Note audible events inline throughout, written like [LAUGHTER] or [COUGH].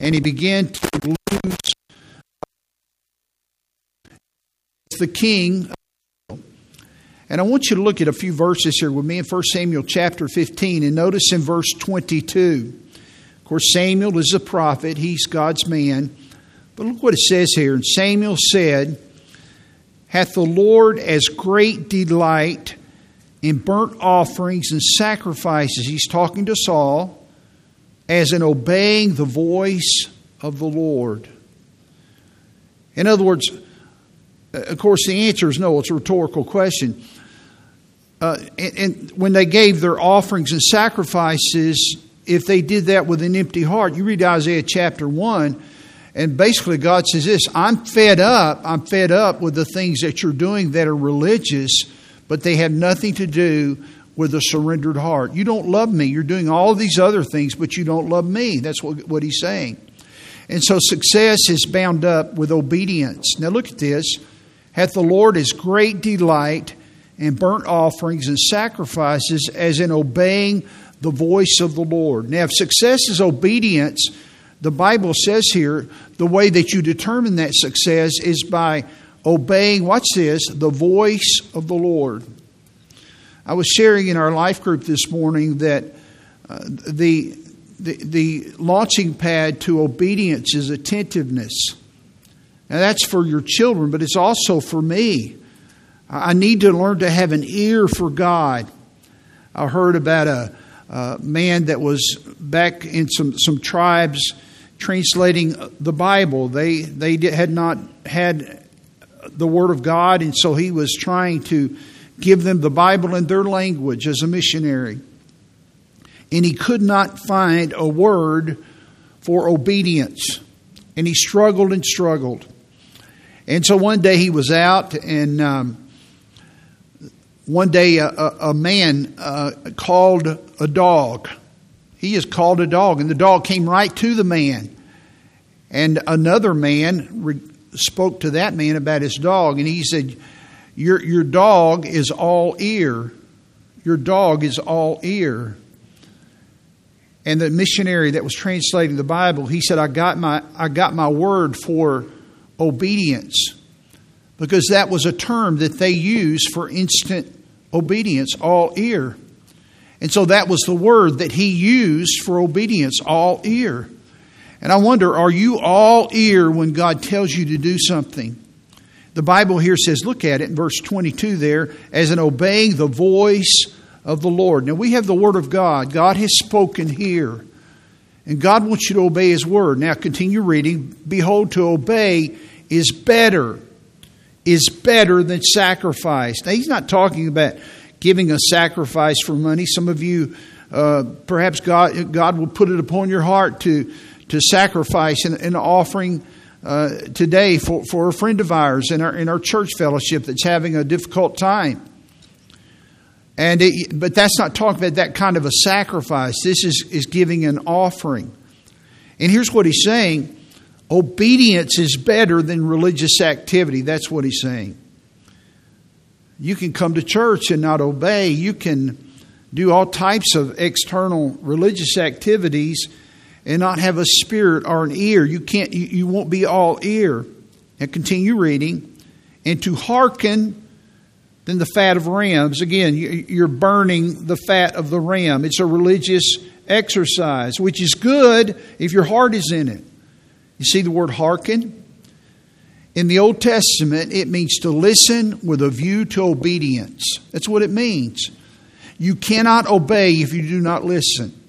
and he began to lose uh, the king. And I want you to look at a few verses here with me in 1 Samuel chapter 15 and notice in verse 22. Of course, Samuel is a prophet, he's God's man. But look what it says here. And Samuel said, Hath the Lord as great delight in burnt offerings and sacrifices? He's talking to Saul, as in obeying the voice of the Lord. In other words, uh, of course, the answer is no. It's a rhetorical question. Uh, and, and, when they gave their offerings and sacrifices, if they did that with an empty heart, you read Isaiah chapter 1, and basically God says this I'm fed up. I'm fed up with the things that you're doing that are religious, but they have nothing to do with a surrendered heart. You don't love me. You're doing all these other things, but you don't love me. That's what, what he's saying. And so success is bound up with obedience. Now look at this hath the Lord his great delight in burnt offerings and sacrifices as in obeying the voice of the Lord. Now, if success is obedience, the Bible says here the way that you determine that success is by obeying, watch this, the voice of the Lord. I was sharing in our life group this morning that uh, the, the, the launching pad to obedience is attentiveness. Now, that's for your children, but it's also for me. I need to learn to have an ear for God. I heard about a, a man that was back in some, some tribes translating the Bible. They, they had not had the Word of God, and so he was trying to give them the Bible in their language as a missionary. And he could not find a word for obedience. And he struggled and struggled. And so one day he was out, and um, one day a, a, a man uh, called a dog. He just called a dog, and the dog came right to the man. And another man re- spoke to that man about his dog, and he said, your, your dog is all ear. Your dog is all ear. And the missionary that was translating the Bible, he said, I got my, I got my word for obedience because that was a term that they used for instant obedience, all ear. And so that was the word that he used for obedience, all ear. And I wonder, are you all ear when God tells you to do something? The Bible here says, look at it in verse 22 there, as in obeying the voice of the Lord. Now we have the Word of God. God has spoken here. And God wants you to obey His Word. Now continue reading. Behold, to obey is better, is better than sacrifice. Now, he's not talking about giving a sacrifice for money. Some of you, uh, perhaps God, God will put it upon your heart to, to sacrifice an, an offering uh, today for, for a friend of ours in our, in our church fellowship that's having a difficult time. And it, but that's not talking about that kind of a sacrifice. This is, is giving an offering. And here's what he's saying Obedience is better than religious activity. That's what he's saying. You can come to church and not obey. You can do all types of external religious activities and not have a spirit or an ear. You can't you, you won't be all ear. And continue reading. And to hearken than the fat of rams. Again, you're burning the fat of the ram. It's a religious exercise, which is good if your heart is in it. You see the word hearken? In the Old Testament, it means to listen with a view to obedience. That's what it means. You cannot obey if you do not listen.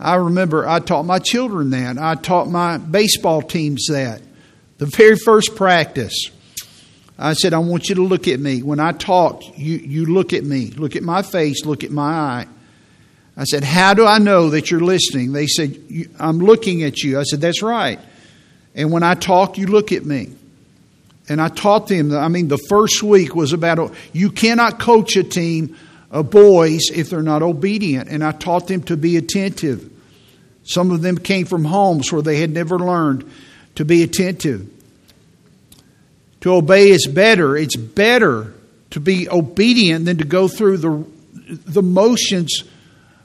I remember I taught my children that. I taught my baseball teams that. The very first practice, I said, I want you to look at me. When I talk, you, you look at me. Look at my face, look at my eye. I said, How do I know that you're listening? They said, I'm looking at you. I said, That's right. And when I talk, you look at me. And I taught them, I mean, the first week was about you cannot coach a team of boys if they're not obedient. And I taught them to be attentive. Some of them came from homes where they had never learned to be attentive. To obey is better. It's better to be obedient than to go through the, the motions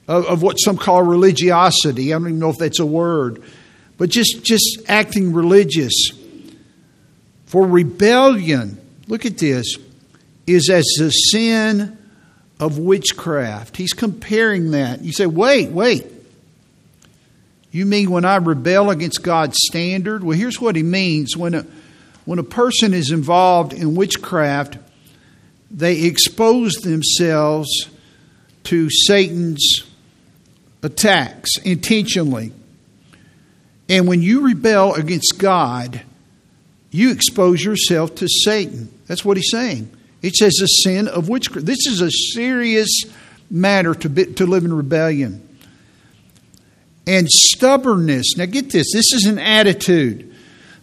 of, of what some call religiosity. I don't even know if that's a word but just, just acting religious. For rebellion, look at this, is as the sin of witchcraft. He's comparing that. You say, wait, wait. You mean when I rebel against God's standard? Well, here's what he means. When a, when a person is involved in witchcraft, they expose themselves to Satan's attacks intentionally. And when you rebel against God, you expose yourself to Satan. That's what he's saying. It says a sin of witchcraft. This is a serious matter to, be, to live in rebellion. And stubbornness. Now, get this this is an attitude.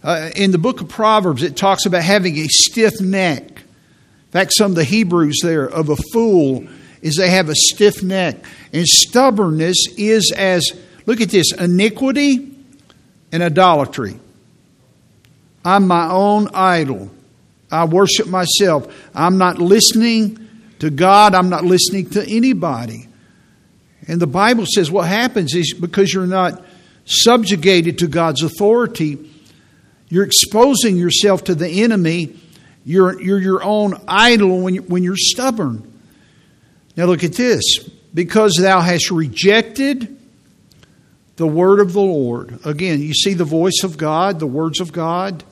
Uh, in the book of Proverbs, it talks about having a stiff neck. In fact, some of the Hebrews there of a fool is they have a stiff neck. And stubbornness is as, look at this, iniquity and idolatry. I'm my own idol. I worship myself. I'm not listening to God. I'm not listening to anybody. And the Bible says what happens is because you're not subjugated to God's authority, you're exposing yourself to the enemy. You're, you're your own idol when, you, when you're stubborn. Now look at this. Because thou hast rejected the word of the Lord. Again, you see the voice of God, the words of God.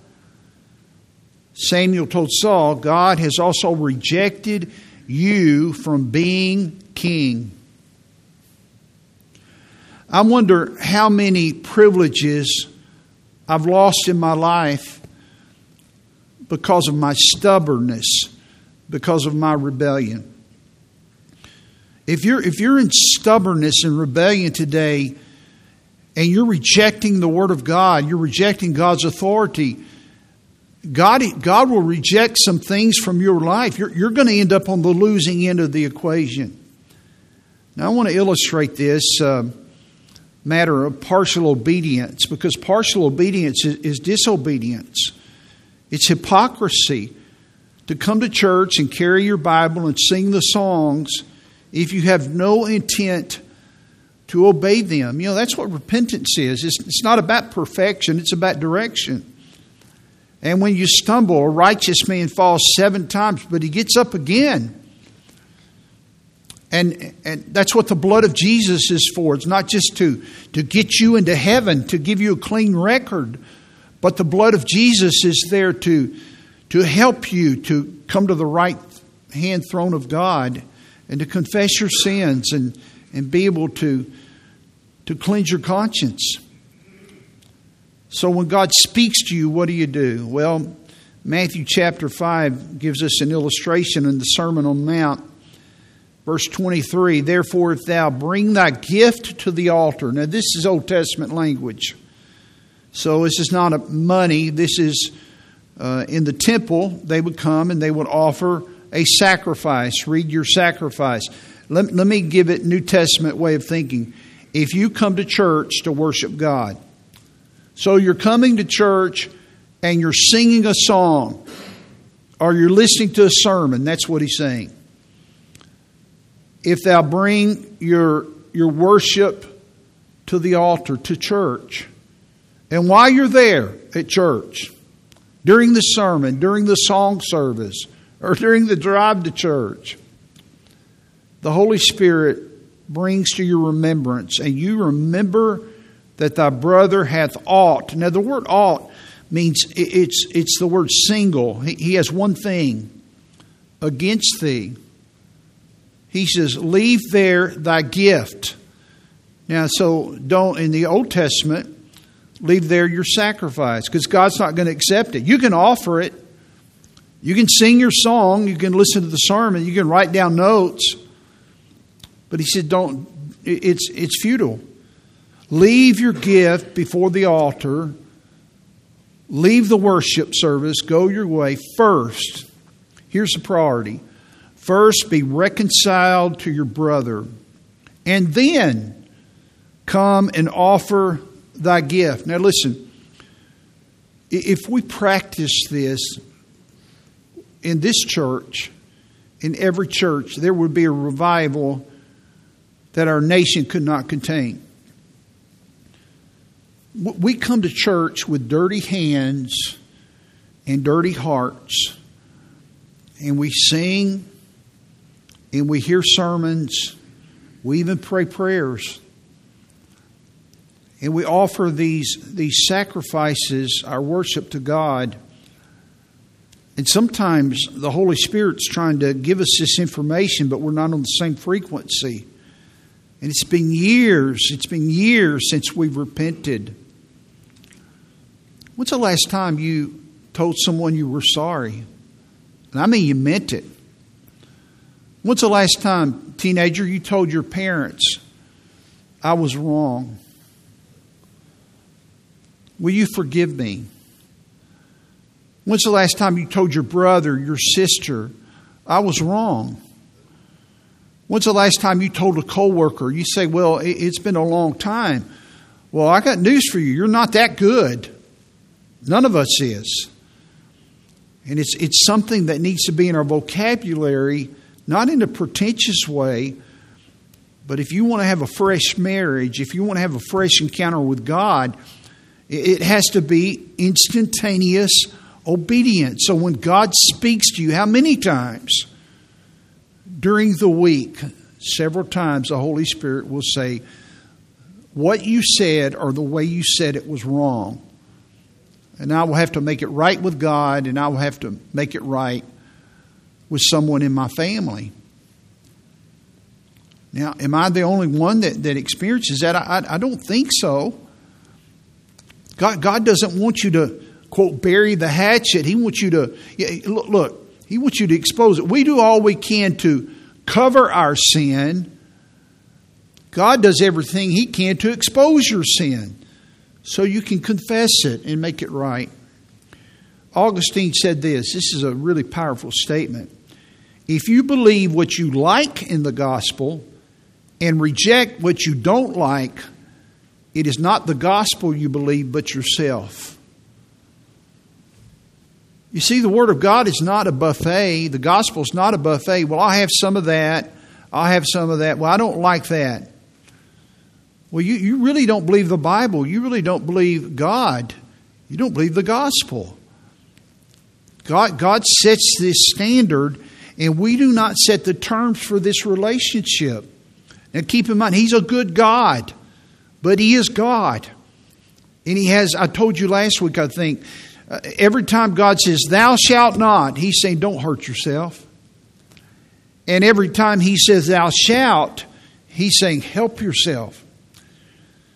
Samuel told Saul, God has also rejected you from being king. I wonder how many privileges I've lost in my life because of my stubbornness, because of my rebellion. If you're, if you're in stubbornness and rebellion today and you're rejecting the Word of God, you're rejecting God's authority, God, God will reject some things from your life. You're, you're going to end up on the losing end of the equation. Now, I want to illustrate this uh, matter of partial obedience because partial obedience is, is disobedience, it's hypocrisy to come to church and carry your Bible and sing the songs if you have no intent to obey them. You know, that's what repentance is. It's, it's not about perfection, it's about direction. And when you stumble, a righteous man falls seven times, but he gets up again. And, and that's what the blood of Jesus is for. It's not just to, to get you into heaven, to give you a clean record, but the blood of Jesus is there to, to help you to come to the right hand throne of God and to confess your sins and, and be able to, to cleanse your conscience. So when God speaks to you, what do you do? Well, Matthew chapter 5 gives us an illustration in the Sermon on the Mount. Verse 23 Therefore, if thou bring thy gift to the altar. Now, this is Old Testament language. So, this is not a money. This is uh, in the temple. They would come and they would offer a sacrifice. Read your sacrifice. Let, let me give it New Testament way of thinking. If you come to church to worship God, so you're coming to church and you're singing a song or you're listening to a sermon. That's what he's saying. If thou bring your, your worship to the altar, to church, and while you're there at church, during the sermon, during the song service, or during the drive to church, the Holy Spirit brings to your remembrance, and you remember that thy brother hath aught. Now, the word aught means it's, it's the word single. He has one thing against thee. He says, Leave there thy gift. Now, so don't, in the Old Testament, leave there your sacrifice because God's not going to accept it. You can offer it, you can sing your song, you can listen to the sermon, you can write down notes. But he said, Don't, it's, it's futile. Leave your gift before the altar. Leave the worship service. Go your way. First, here's the priority. First, be reconciled to your brother. And then come and offer thy gift. Now, listen. If we practice this in this church, in every church, there would be a revival that our nation could not contain. We come to church with dirty hands and dirty hearts, and we sing and we hear sermons. We even pray prayers. And we offer these, these sacrifices, our worship to God. And sometimes the Holy Spirit's trying to give us this information, but we're not on the same frequency. And it's been years, it's been years since we've repented. When's the last time you told someone you were sorry? And I mean, you meant it. When's the last time, teenager, you told your parents, I was wrong? Will you forgive me? When's the last time you told your brother, your sister, I was wrong? When's the last time you told a coworker, you say, Well, it's been a long time. Well, I got news for you. You're not that good. None of us is. And it's, it's something that needs to be in our vocabulary, not in a pretentious way, but if you want to have a fresh marriage, if you want to have a fresh encounter with God, it has to be instantaneous obedience. So when God speaks to you, how many times during the week, several times, the Holy Spirit will say, What you said or the way you said it was wrong and I will have to make it right with God, and I will have to make it right with someone in my family. Now, am I the only one that, that experiences that? I, I, don't think so. God, God doesn't want you to, quote, bury the hatchet. He wants you to, look, look, He wants you to expose it. We do all we can to cover our sin. God does everything He can to expose your sin so you can confess it and make it right. Augustine said this this is a really powerful statement. If you believe what you like in the gospel and reject what you don't like, it is not the gospel you believe, but yourself. You see, the Word of God is not a buffet. The gospel is not a buffet. Well, i have some of that. i have some of that. Well, I don't like that. Well, you, you really don't believe the Bible. You really don't believe God. You don't believe the gospel. God, God sets this standard, and we do not set the terms for this relationship. Now, keep in mind, He's a good God, but He is God. And He has, I told you last week, I think, uh, every time God says, Thou shalt not, He's saying, Don't hurt yourself. And every time He says, Thou shalt, He's saying, Help yourself.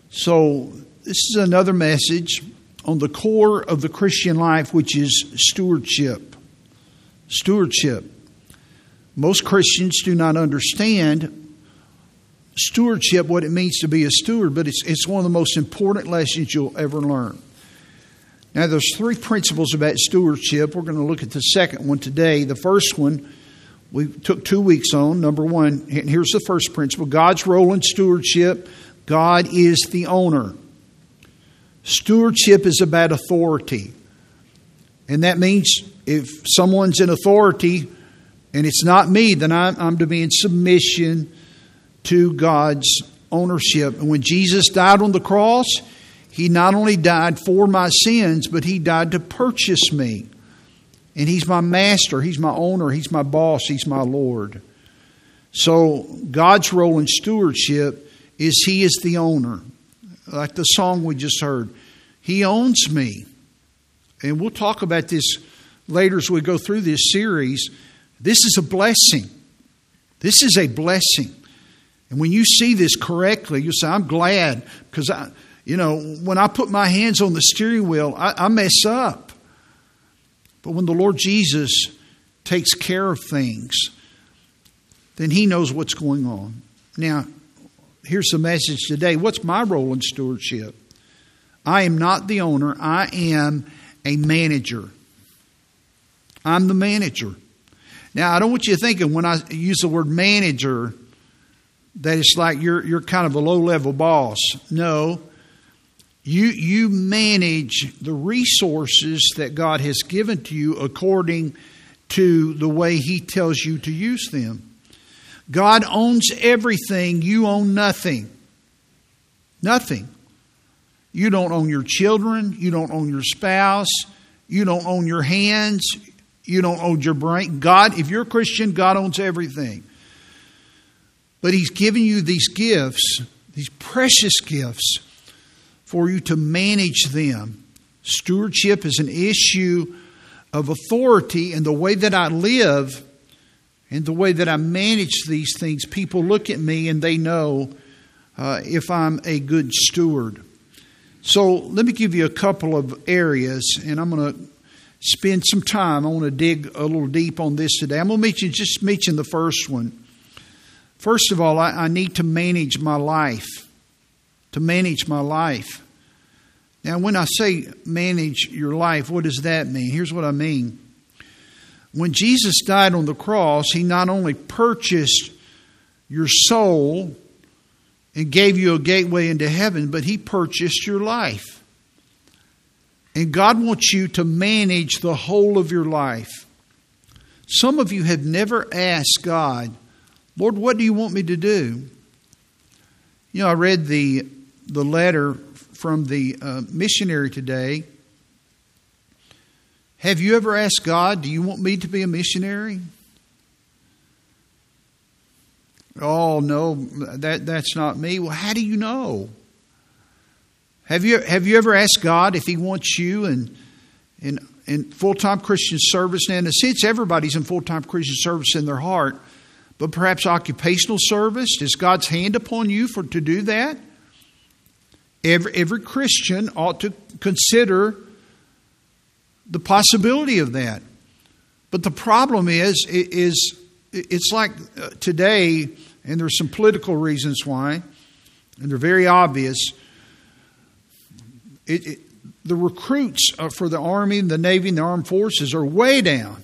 So, this is another message on the core of the Christian life, which is stewardship. Stewardship. Most Christians do not understand stewardship, what it means to be a steward, but it's, it's one of the most important lessons you'll ever learn. Now, there's three principles about stewardship. We're going to look at the second one today. The first one we took two weeks on. Number one, and here's the first principle God's role in stewardship God is the owner. Stewardship is about authority. And that means if someone's in authority and it's not me, then I'm, I'm to be in submission to God's ownership. And when Jesus died on the cross, he not only died for my sins, but he died to purchase me. And he's my master, he's my owner, he's my boss, he's my Lord. So God's role in stewardship is He is the owner. Like the song we just heard, He owns me. And we'll talk about this later as we go through this series. This is a blessing. This is a blessing. And when you see this correctly, you say, I'm glad because I, you know, when I put my hands on the steering wheel, I, I mess up. But when the Lord Jesus takes care of things, then He knows what's going on. Now, here's the message today. What's my role in stewardship? I am not the owner, I am a manager. I'm the manager. Now, I don't want you thinking when I use the word manager that it's like you're, you're kind of a low level boss. No. You, you manage the resources that God has given to you according to the way He tells you to use them. God owns everything, you own nothing. Nothing. You don't own your children. You don't own your spouse. You don't own your hands. You don't own your brain. God, if you're a Christian, God owns everything. But He's given you these gifts, these precious gifts, for you to manage them. Stewardship is an issue of authority, and the way that I live and the way that I manage these things, people look at me and they know uh, if I'm a good steward. So let me give you a couple of areas, and I'm going to spend some time. I want to dig a little deep on this today. I'm going to mention just mention the first one. First of all, I, I need to manage my life. To manage my life. Now, when I say manage your life, what does that mean? Here's what I mean. When Jesus died on the cross, he not only purchased your soul and gave you a gateway into heaven, but he purchased your life. And God wants you to manage the whole of your life. Some of you have never asked God, Lord, what do you want me to do? You know, I read the, the letter from the uh, missionary today have you ever asked God, Do you want me to be a missionary? Oh, no, that, that's not me. Well, how do you know? Have you, have you ever asked God if He wants you in, in, in full time Christian service? Now, in a sense, everybody's in full time Christian service in their heart, but perhaps occupational service? Is God's hand upon you for to do that? Every, every Christian ought to consider the possibility of that. But the problem is, is it's like uh, today, and there's some political reasons why, and they're very obvious. It, it, the recruits uh, for the Army and the Navy and the Armed Forces are way down.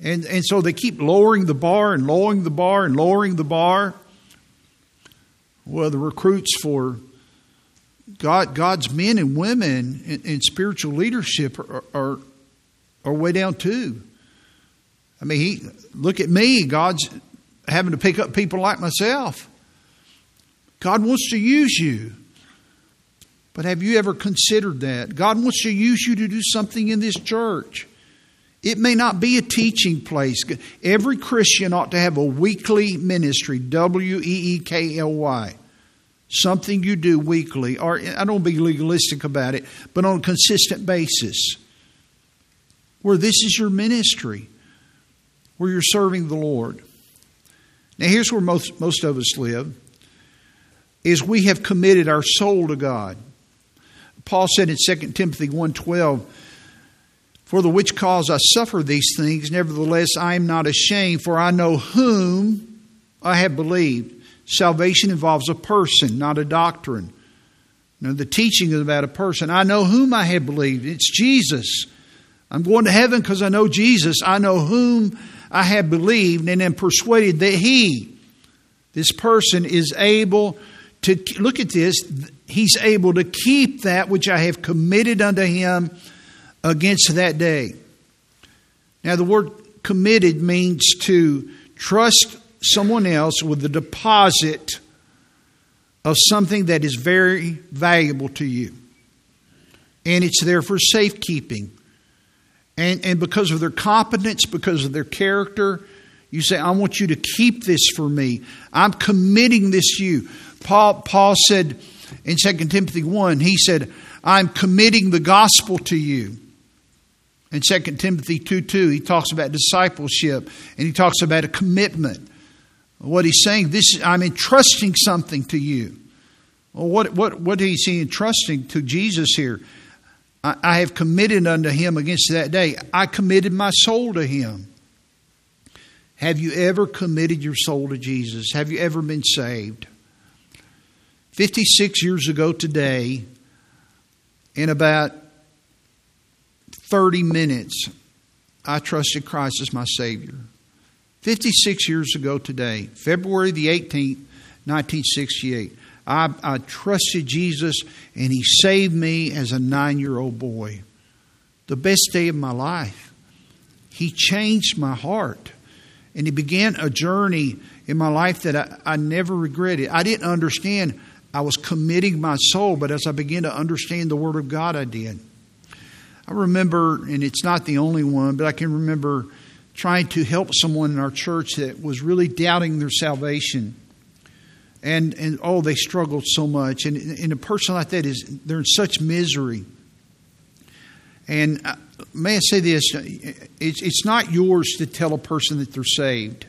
And, and so they keep lowering the bar and lowering the bar and lowering the bar. Well, the recruits for God, God's men and women in, in spiritual leadership are, are, are way down too. I mean, he, look at me. God's having to pick up people like myself. God wants to use you. But have you ever considered that? God wants to use you to do something in this church. It may not be a teaching place. Every Christian ought to have a weekly ministry, W E E K L Y something you do weekly, or I don't be legalistic about it, but on a consistent basis, where this is your ministry, where you're serving the Lord. Now, here's where most, most of us live is we have committed our soul to God. Paul said in 2 Timothy 1.12, For the which cause I suffer these things, nevertheless I am not ashamed, for I know whom I have believed Salvation involves a person, not a doctrine. Now, the teaching is about a person. I know whom I have believed. It's Jesus. I'm going to heaven because I know Jesus. I know whom I have believed and am persuaded that He, this person, is able to look at this. He's able to keep that which I have committed unto Him against that day. Now, the word committed means to trust someone else with the deposit of something that is very valuable to you. And it's there for safekeeping. And, and because of their competence, because of their character, you say, I want you to keep this for me. I'm committing this to you. Paul, Paul said in 2 Timothy 1, he said, I'm committing the gospel to you. In 2 Timothy 2 2, he talks about discipleship and he talks about a commitment. What he's saying, this I'm entrusting something to you. Well, what what what is he entrusting to Jesus here? I, I have committed unto him against that day. I committed my soul to him. Have you ever committed your soul to Jesus? Have you ever been saved? 56 years ago today, in about 30 minutes, I trusted Christ as my Savior. 56 years ago today, February the 18th, 1968, I, I trusted Jesus and He saved me as a nine year old boy. The best day of my life. He changed my heart and He began a journey in my life that I, I never regretted. I didn't understand I was committing my soul, but as I began to understand the Word of God, I did. I remember, and it's not the only one, but I can remember trying to help someone in our church that was really doubting their salvation. And, and oh, they struggled so much. And, and a person like that is, they're in such misery. And uh, may I say this? It's, it's not yours to tell a person that they're saved.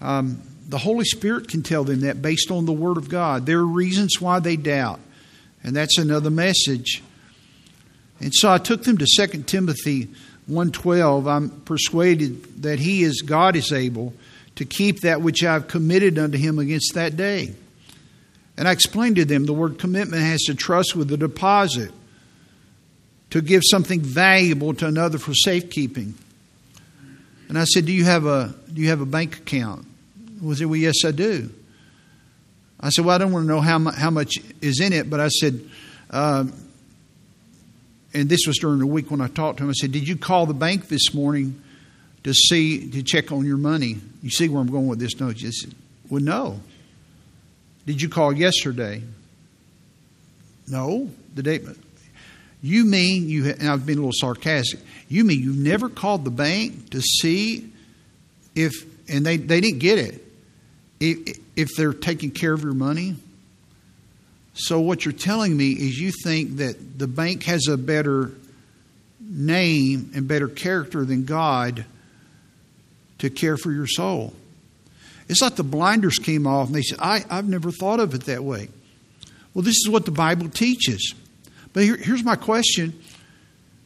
Um, the Holy Spirit can tell them that based on the Word of God. There are reasons why they doubt. And that's another message. And so I took them to 2 Timothy 1:12. I'm persuaded that he is God is able to keep that which I've committed unto him against that day. And I explained to them the word commitment has to trust with a deposit to give something valuable to another for safekeeping. And I said, "Do you have a do you have a bank account?" Was it? Well, yes, I do. I said, "Well, I don't want to know how how much is in it, but I said." Uh, and this was during the week when I talked to him. I said, "Did you call the bank this morning to see to check on your money?" You see where I'm going with this? No, just well, no. Did you call yesterday? No, the date. You mean you? And I've been a little sarcastic. You mean you've never called the bank to see if, and they they didn't get it. If, they're taking care of your money, so, what you're telling me is you think that the bank has a better name and better character than God to care for your soul. It's like the blinders came off and they said, I, I've never thought of it that way. Well, this is what the Bible teaches. But here, here's my question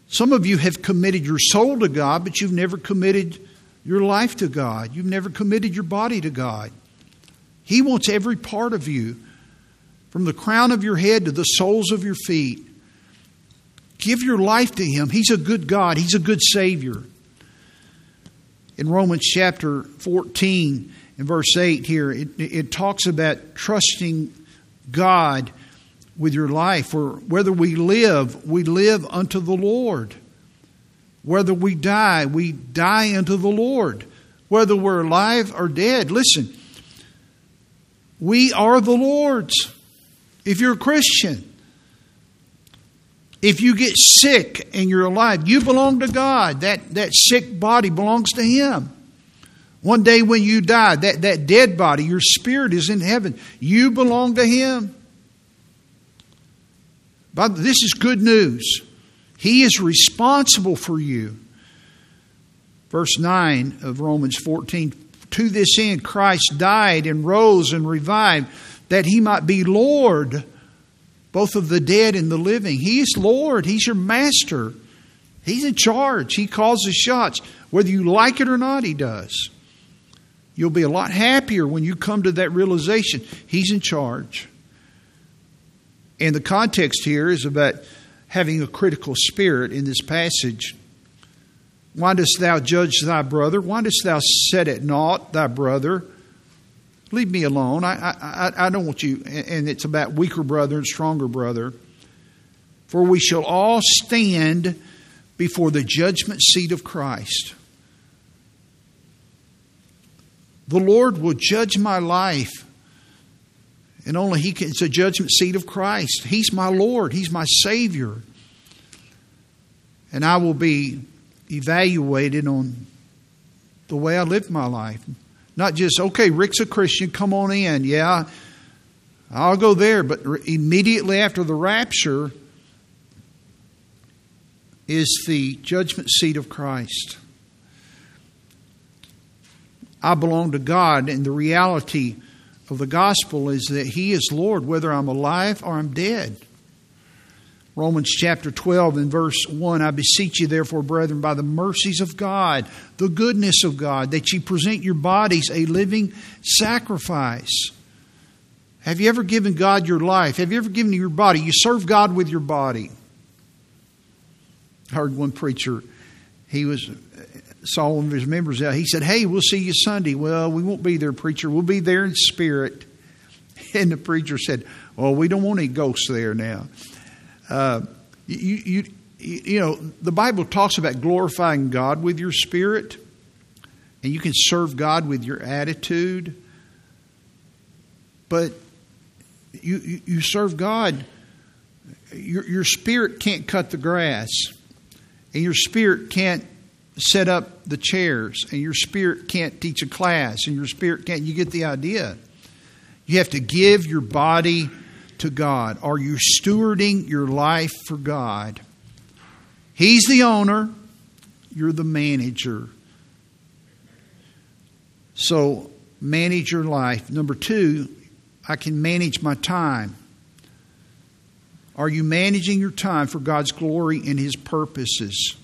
Some of you have committed your soul to God, but you've never committed your life to God. You've never committed your body to God. He wants every part of you from the crown of your head to the soles of your feet. Give your life to Him. He's a good God, He's a good Savior. In Romans chapter 14 and verse 8 here, it, it talks about trusting God with your life. For whether we live, we live unto the Lord. Whether we die, we die unto the Lord. Whether we're alive or dead, listen, we are the Lord's if you're a Christian. If you get sick and you're alive, you belong to God. That, that sick body belongs to Him. One day when you die, that, that dead body, your spirit is in heaven. You belong to Him. But this is good news. He is responsible for you. Verse 9 of Romans 14 To this end, Christ died and rose and revived that he might be Lord, both of the dead and the living. He is Lord, He's your master. He's in charge. He calls the shots. Whether you like it or not, He does. You'll be a lot happier when you come to that realization. He's in charge. And the context here is about having a critical spirit in this passage. Why dost thou judge thy brother? Why dost thou set at naught thy brother? Leave me alone. I, I, I don't want you. And it's about weaker brother and stronger brother. For we shall all stand before the judgment seat of Christ. The Lord will judge my life. And only He can, it's a judgment seat of Christ. He's my Lord, He's my Savior. And I will be evaluated on the way I live my life. Not just, okay, Rick's a Christian, come on in. Yeah, I'll go there. But immediately after the rapture is the judgment seat of Christ. I belong to God, and the reality of the gospel is that He is Lord, whether I'm alive or I'm dead. Romans chapter 12 and verse 1 I beseech you, therefore, brethren, by the mercies of God, the goodness of God, that ye present your bodies a living sacrifice. Have you ever given God your life? Have you ever given your body? You serve God with your body. I heard one preacher, he was saw one of his members out. He said, Hey, we'll see you Sunday. Well, we won't be there, preacher. We'll be there in spirit. [LAUGHS] And the preacher said, Well, we don't want any ghosts there now. Uh, you, you, you know, the Bible talks about glorifying God with your spirit, and you can serve God with your attitude. But you, you, you serve God, your, your spirit can't cut the grass, and your spirit can't set up the chairs, and your spirit can't teach a class, and your spirit can't. You get the idea. You have to give your body to God. Are you stewarding your life for God? He's the owner, you're the manager. So, manage your life. Number two, I can manage my time. Are you managing your time for God's glory and His purposes?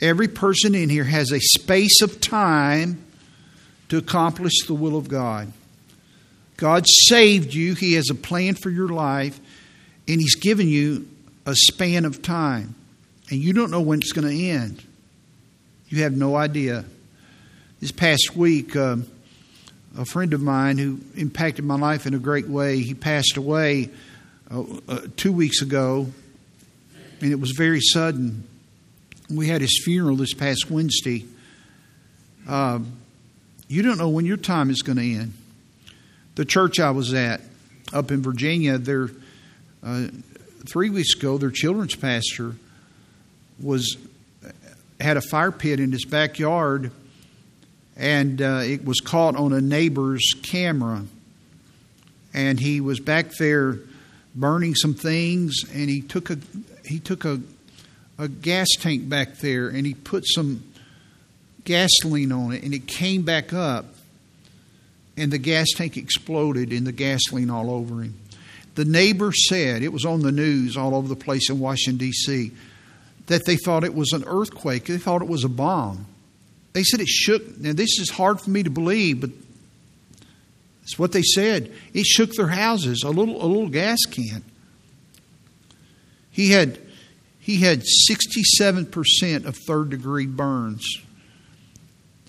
Every person in here has a space of time to accomplish the will of God. God saved you, He has a plan for your life, and He's given you a span of time. And you don't know when it's going to end. You have no idea. This past week, uh, a friend of mine who impacted my life in a great way, he passed away uh, uh, two weeks ago, and it was very sudden. We had his funeral this past Wednesday. Uh, you don't know when your time is going to end. The church I was at up in Virginia, there uh, three weeks ago, their children's pastor was had a fire pit in his backyard, and uh, it was caught on a neighbor's camera. And he was back there burning some things, and he took a he took a a gas tank back there, and he put some gasoline on it, and it came back up, and the gas tank exploded, and the gasoline all over him. The neighbor said it was on the news all over the place in Washington D.C. that they thought it was an earthquake. They thought it was a bomb. They said it shook. Now this is hard for me to believe, but it's what they said. It shook their houses. A little a little gas can. He had he had 67% of third degree burns.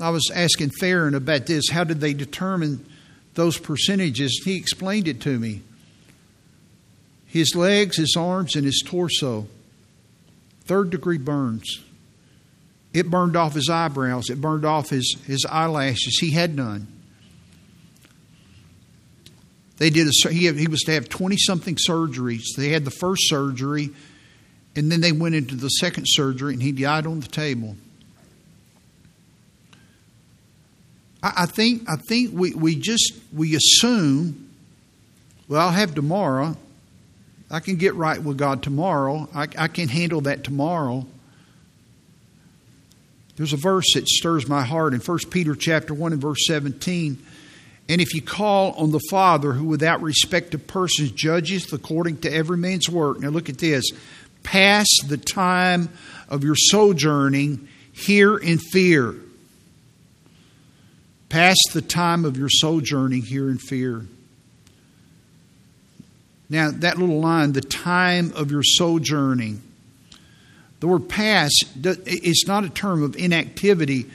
I was asking Theron about this. How did they determine those percentages? He explained it to me. His legs, his arms, and his torso, third degree burns. It burned off his eyebrows, it burned off his, his eyelashes. He had none. They did a, he, he was to have 20 something surgeries. They had the first surgery, and then they went into the second surgery, and he died on the table. I, I think I think we, we just we assume, well, I'll have tomorrow. I can get right with God tomorrow. I, I can handle that tomorrow. There's a verse that stirs my heart in 1 Peter chapter 1 and verse 17. And if you call on the Father, who without respect of persons judgeth according to every man's work. Now look at this. Pass the time of your sojourning here in fear. Pass the time of your sojourning here in fear. Now, that little line, the time of your sojourning. The word pass is not a term of inactivity,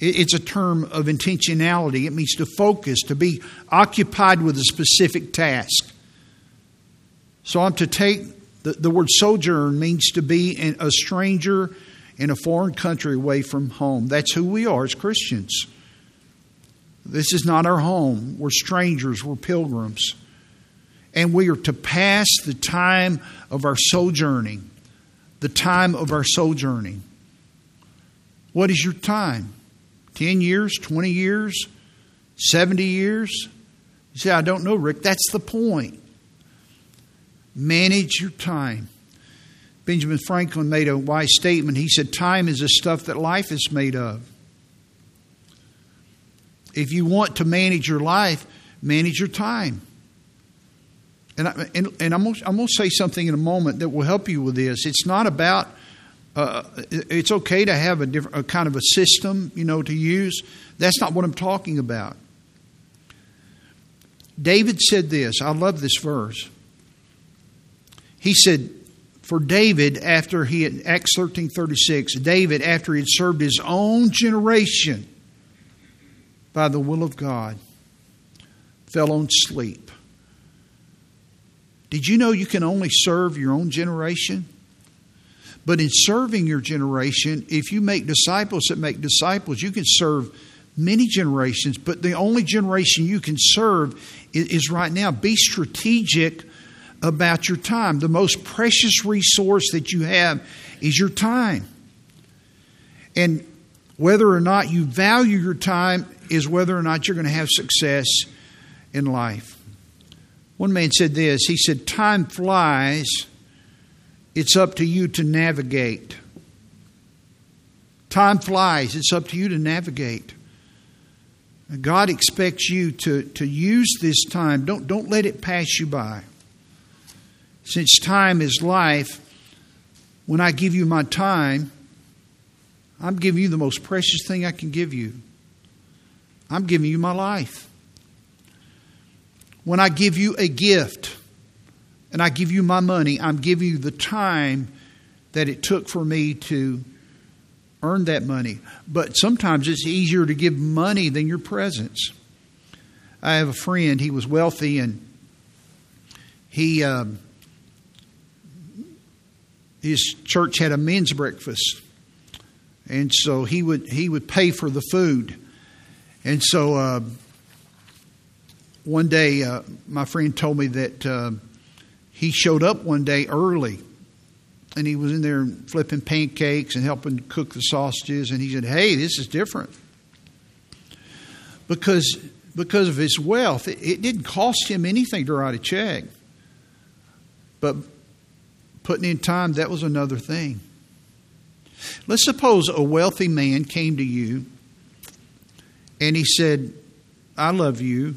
it's a term of intentionality. It means to focus, to be occupied with a specific task. So I'm to take the, the word sojourn means to be a stranger in a foreign country away from home. That's who we are as Christians. This is not our home. We're strangers, we're pilgrims. And we are to pass the time of our sojourning the time of our sojourning. What is your time? 10 years, 20 years, 70 years? You say, I don't know, Rick. That's the point. Manage your time. Benjamin Franklin made a wise statement. He said, Time is the stuff that life is made of. If you want to manage your life, manage your time. And, I, and, and I'm, I'm going to say something in a moment that will help you with this. It's not about, uh, it's okay to have a, different, a kind of a system, you know, to use. That's not what I'm talking about. David said this. I love this verse. He said, for David, after he had, Acts 13 36, David, after he had served his own generation by the will of God, fell on sleep. Did you know you can only serve your own generation? But in serving your generation, if you make disciples that make disciples, you can serve many generations, but the only generation you can serve is, right now. Be strategic about your time. The most precious resource that you have is your time. And whether or not you value your time is whether or not you're going to have success in life. One man said this he said, Time flies, it's up to you to navigate. Time flies, it's up to you to navigate. God expects you to, to use this time. Don't, don't let it pass you by. Since time is life, when I give you my time, I'm giving you the most precious thing I can give you. I'm giving you my life. When I give you a gift and I give you my money, I'm giving you the time that it took for me to earn that money. But sometimes it's easier to give money than your presence. I have a friend, he was wealthy and he. Um, his church had a men's breakfast, and so he would he would pay for the food, and so uh, one day uh, my friend told me that uh, he showed up one day early and he was in there flipping pancakes and helping cook the sausages. And he said, "Hey, this is different because because of his wealth. It, it didn't cost him anything to write a check, but putting in time that was another thing." Let's suppose a wealthy man came to you and he said, I love you,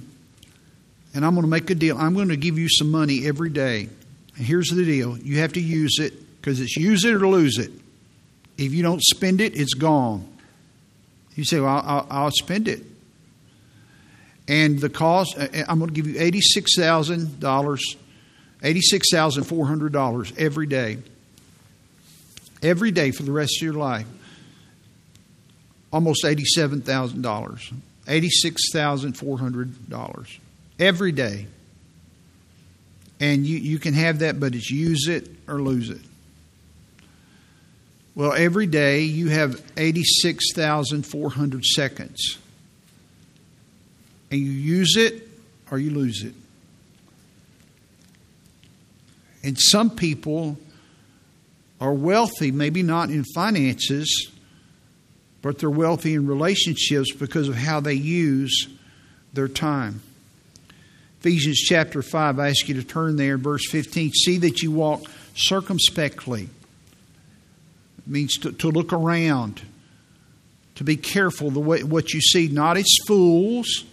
and I'm going to make a deal. I'm going to give you some money every day. And here's the deal you have to use it because it's use it or lose it. If you don't spend it, it's gone. You say, well, I'll, I'll spend it. And the cost, uh, uh, I'm going to give you $86,000, $86,400 every day. Every day for the rest of your life. Almost $87,000. $86,400 every day. And you, you can have that, but it's use it or lose it. Well, every day you have 86,400 seconds. And you use it or you lose it. And some people are wealthy, maybe not in finances, but they're wealthy in relationships because of how they use their time. Ephesians chapter 5, I ask you to turn there, verse 15. See that you walk circumspectly it means to, to look around, to be careful the way what you see, not as fools,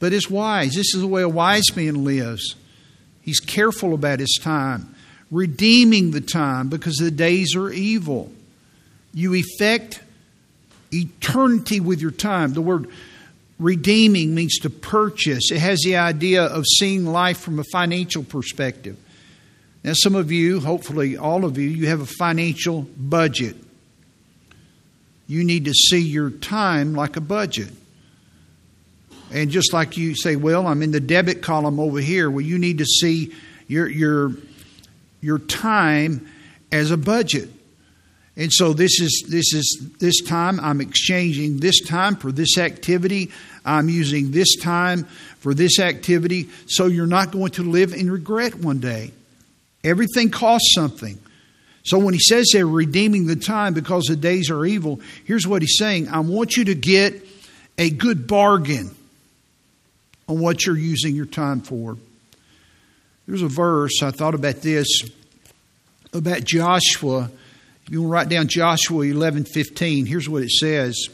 but as wise. This is the way a wise man lives. He's careful about his time, redeeming the time because the days are evil. You effect eternity with your time. The word redeeming means to purchase, it has the idea of seeing life from a financial perspective. Now, some of you, hopefully all of you, you have a financial budget. You need to see your time like a budget. And just like you say, well, I'm in the debit column over here, well, you need to see your, your, your time as a budget. And so this is this is this time I'm exchanging this time for this activity. I'm using this time for this activity so you're not going to live in regret one day. Everything costs something. So when he says they're redeeming the time because the days are evil, here's what he's saying I want you to get a good bargain on what you're using your time for. There's a verse, I thought about this, about Joshua. You want to write down Joshua 11 15, here's what it says.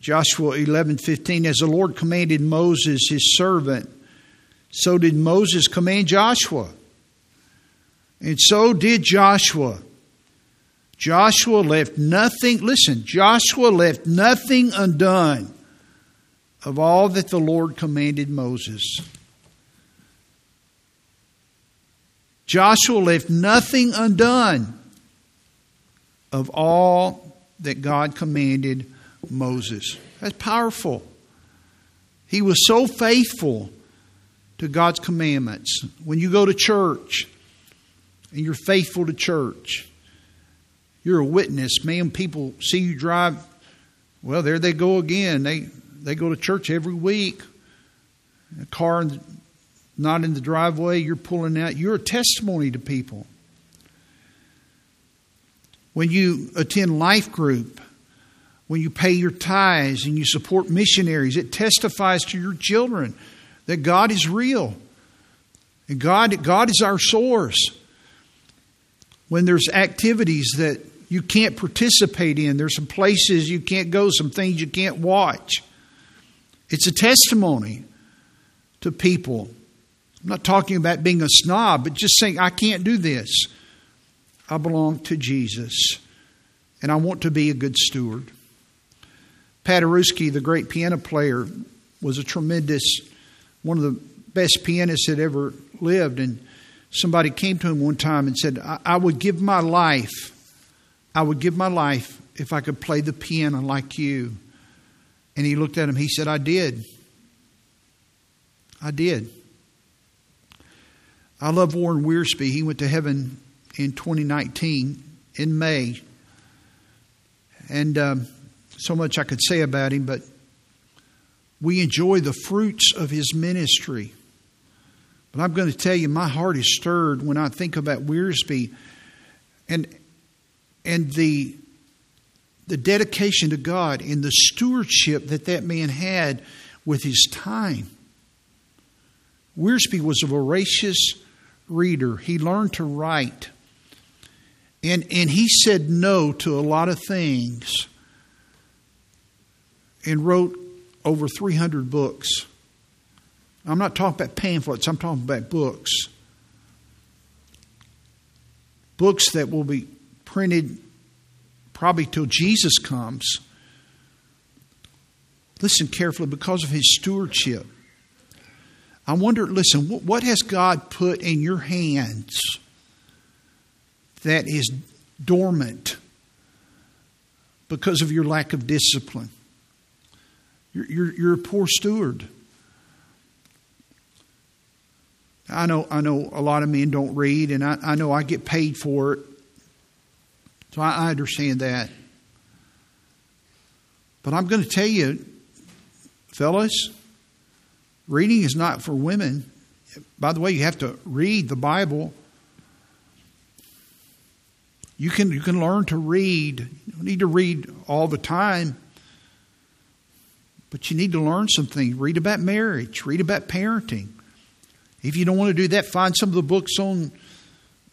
Joshua 11 15, as the Lord commanded Moses, his servant, so did Moses command Joshua. And so did Joshua. Joshua left nothing, listen, Joshua left nothing undone of all that the Lord commanded Moses. Joshua left nothing undone of all that God commanded Moses. That's powerful. He was so faithful to God's commandments. When you go to church, and you're faithful to church, you're a witness. Man, people see you drive Well, there they go again. They they go to church every week. A car not in the driveway, you're pulling out. You're a testimony to people. When you attend life group, when you pay your tithes and you support missionaries, it testifies to your children that God is real. And God, God is our source. When there's activities that you can't participate in, there's some places you can't go, some things you can't watch. It's a testimony to people. I'm not talking about being a snob, but just saying, I can't do this. I belong to Jesus, and I want to be a good steward. Paderewski, the great piano player, was a tremendous, one of the best pianists that ever lived. And somebody came to him one time and said, I, I would give my life, I would give my life if I could play the piano like you. And he looked at him, he said, I did. I did. I love Warren Wiersbe. He went to heaven in 2019 in May. And um, so much I could say about him, but we enjoy the fruits of his ministry. But I'm going to tell you, my heart is stirred when I think about Wiersbe and, and the, the dedication to God and the stewardship that that man had with his time. Wiersbe was a voracious reader. He learned to write. And, and he said no to a lot of things and wrote over 300 books. I'm not talking about pamphlets, I'm talking about books. Books that will be printed probably till Jesus comes. Listen carefully because of his stewardship. I wonder, listen, what has God put in your hands that is dormant because of your lack of discipline? You're, you're, you're a poor steward. I know, I know a lot of men don't read, and I, I know I get paid for it. So I, I understand that. But I'm going to tell you, fellas, Reading is not for women. By the way, you have to read the Bible. You can, you can learn to read. You don't need to read all the time, but you need to learn something. Read about marriage, read about parenting. If you don't want to do that, find some of the books on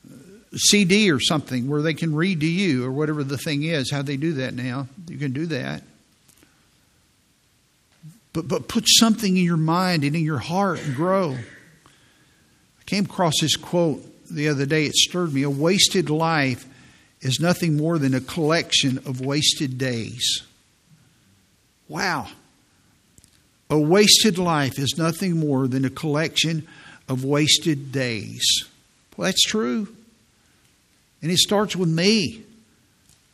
uh, CD or something where they can read to you or whatever the thing is, how they do that now. You can do that. But, but put something in your mind and in your heart and grow. I came across this quote the other day. It stirred me. A wasted life is nothing more than a collection of wasted days. Wow. A wasted life is nothing more than a collection of wasted days. Well, that's true. And it starts with me.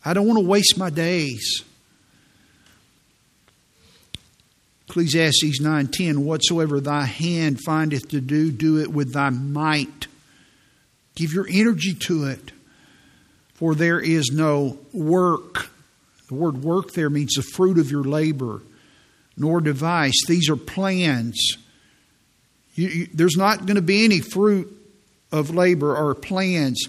I don't want to waste my days. Ecclesiastes 9:10 Whatsoever thy hand findeth to do do it with thy might give your energy to it for there is no work the word work there means the fruit of your labor nor device these are plans you, you, there's not going to be any fruit of labor or plans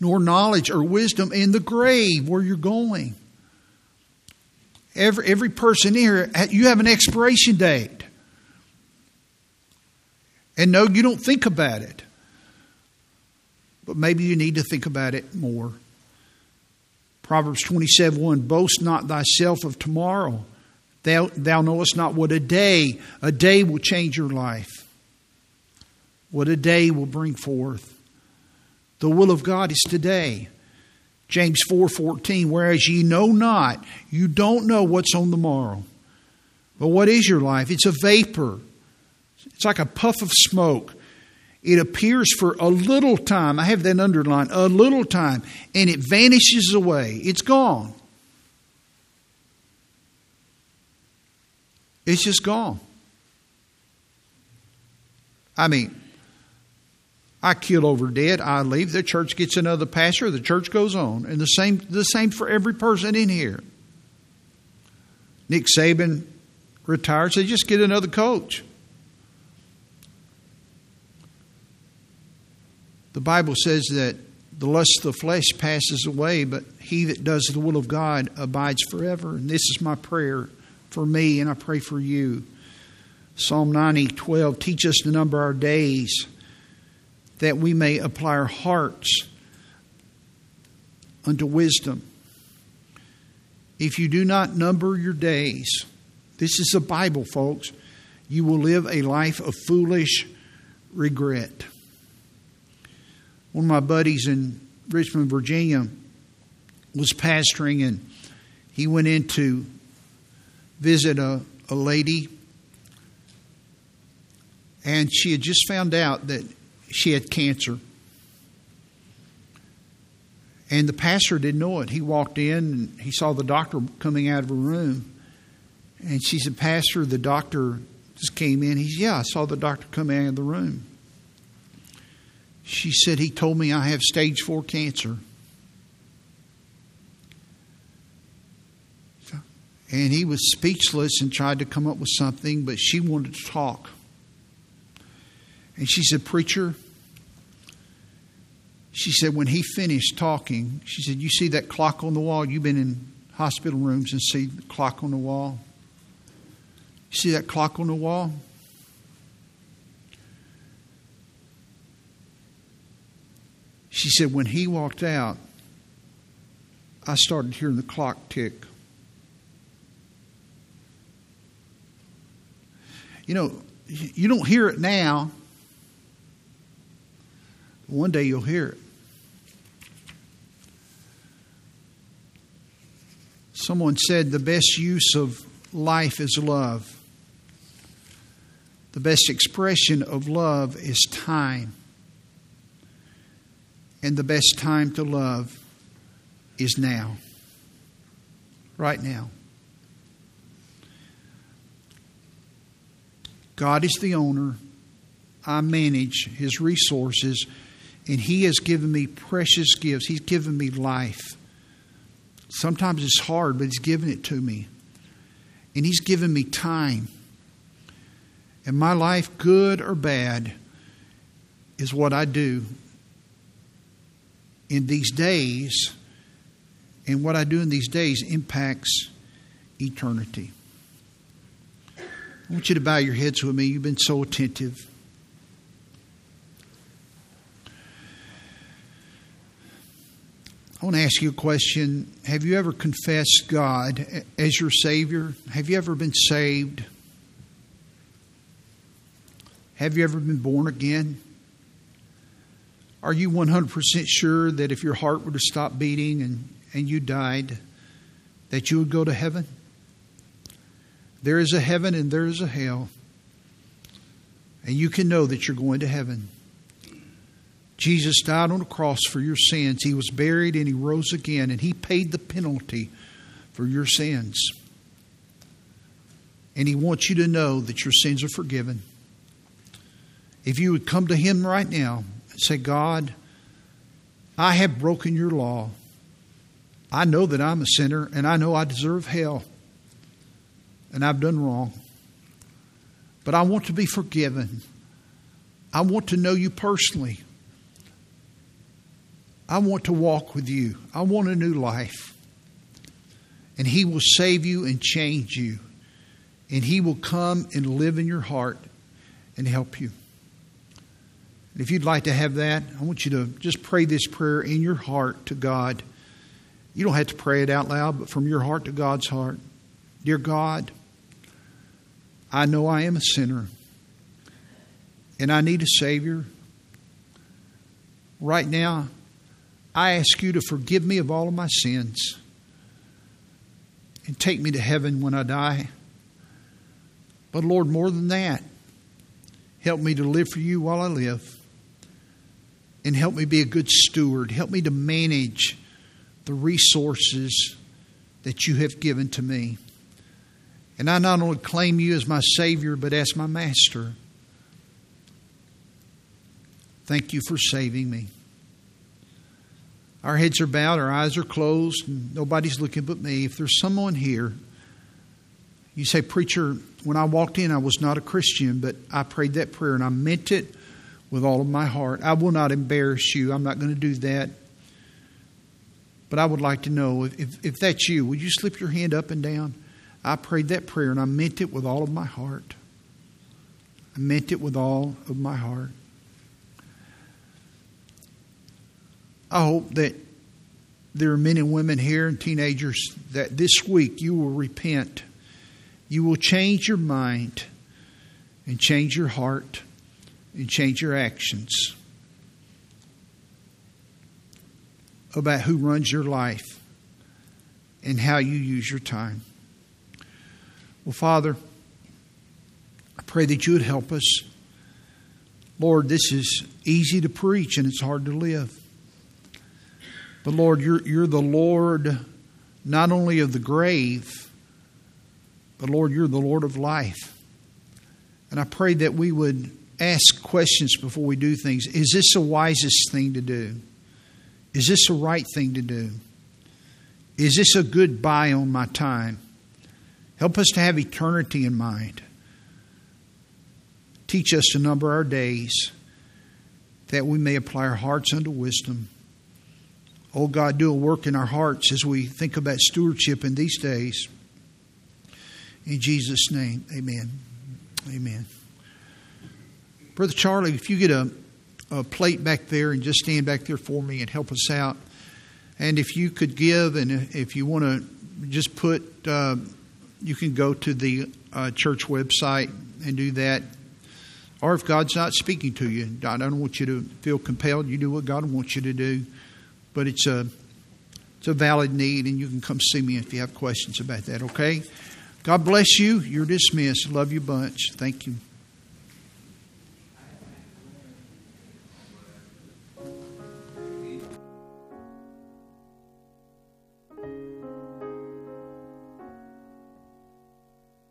nor knowledge or wisdom in the grave where you're going Every, every person here, you have an expiration date. And no, you don't think about it. But maybe you need to think about it more. Proverbs 27 1 Boast not thyself of tomorrow. Thou, thou knowest not what a day, a day will change your life. What a day will bring forth. The will of God is today. James 4:14 whereas ye know not you don't know what's on the morrow. But what is your life? It's a vapor. It's like a puff of smoke. It appears for a little time. I have that underlined, a little time, and it vanishes away. It's gone. It's just gone. I mean, I kill over dead, I leave, the church gets another pastor, the church goes on. And the same the same for every person in here. Nick Saban retires, they just get another coach. The Bible says that the lust of the flesh passes away, but he that does the will of God abides forever. And this is my prayer for me, and I pray for you. Psalm 90, 12, teach us to number our days that we may apply our hearts unto wisdom. If you do not number your days, this is the Bible, folks, you will live a life of foolish regret. One of my buddies in Richmond, Virginia, was pastoring, and he went in to visit a, a lady, and she had just found out that she had cancer. And the pastor didn't know it. He walked in and he saw the doctor coming out of a room. And she said, Pastor, the doctor just came in. He's, Yeah, I saw the doctor come out of the room. She said, He told me I have stage four cancer. And he was speechless and tried to come up with something, but she wanted to talk. And she said, Preacher, she said, when he finished talking, she said, You see that clock on the wall? You've been in hospital rooms and see the clock on the wall. You see that clock on the wall? She said, when he walked out, I started hearing the clock tick. You know, you don't hear it now. One day you'll hear it. Someone said the best use of life is love. The best expression of love is time. And the best time to love is now. Right now. God is the owner. I manage his resources, and he has given me precious gifts. He's given me life. Sometimes it's hard, but he's given it to me. And he's given me time. And my life, good or bad, is what I do in these days, and what I do in these days impacts eternity. I want you to bow your heads with me. You've been so attentive. I want to ask you a question. Have you ever confessed God as your Savior? Have you ever been saved? Have you ever been born again? Are you 100% sure that if your heart were to stop beating and, and you died, that you would go to heaven? There is a heaven and there is a hell. And you can know that you're going to heaven. Jesus died on the cross for your sins. He was buried and he rose again, and he paid the penalty for your sins. And he wants you to know that your sins are forgiven. If you would come to him right now say, God, I have broken your law. I know that I'm a sinner and I know I deserve hell and I've done wrong. But I want to be forgiven. I want to know you personally. I want to walk with you. I want a new life. And He will save you and change you. And He will come and live in your heart and help you. If you'd like to have that, I want you to just pray this prayer in your heart to God. You don't have to pray it out loud, but from your heart to God's heart. Dear God, I know I am a sinner and I need a Savior. Right now, I ask you to forgive me of all of my sins and take me to heaven when I die. But Lord, more than that, help me to live for you while I live and help me be a good steward. Help me to manage the resources that you have given to me. And I not only claim you as my Savior, but as my Master. Thank you for saving me. Our heads are bowed, our eyes are closed, and nobody's looking but me. If there's someone here You say, Preacher, when I walked in, I was not a Christian, but I prayed that prayer and I meant it with all of my heart. I will not embarrass you. I'm not going to do that. But I would like to know if, if, if that's you, would you slip your hand up and down? I prayed that prayer and I meant it with all of my heart. I meant it with all of my heart. I hope that there are men and women here and teenagers that this week you will repent. You will change your mind and change your heart and change your actions about who runs your life and how you use your time. Well, Father, I pray that you would help us. Lord, this is easy to preach and it's hard to live. But Lord, you're, you're the Lord not only of the grave, but Lord, you're the Lord of life. And I pray that we would ask questions before we do things. Is this the wisest thing to do? Is this the right thing to do? Is this a good buy on my time? Help us to have eternity in mind. Teach us to number our days that we may apply our hearts unto wisdom. Oh God, do a work in our hearts as we think about stewardship in these days. In Jesus' name, amen. Amen. Brother Charlie, if you get a, a plate back there and just stand back there for me and help us out. And if you could give, and if you want to just put, uh, you can go to the uh, church website and do that. Or if God's not speaking to you, I don't want you to feel compelled. You do what God wants you to do but it's a it's a valid need, and you can come see me if you have questions about that. Okay. God bless you. You're dismissed. Love you bunch. Thank you.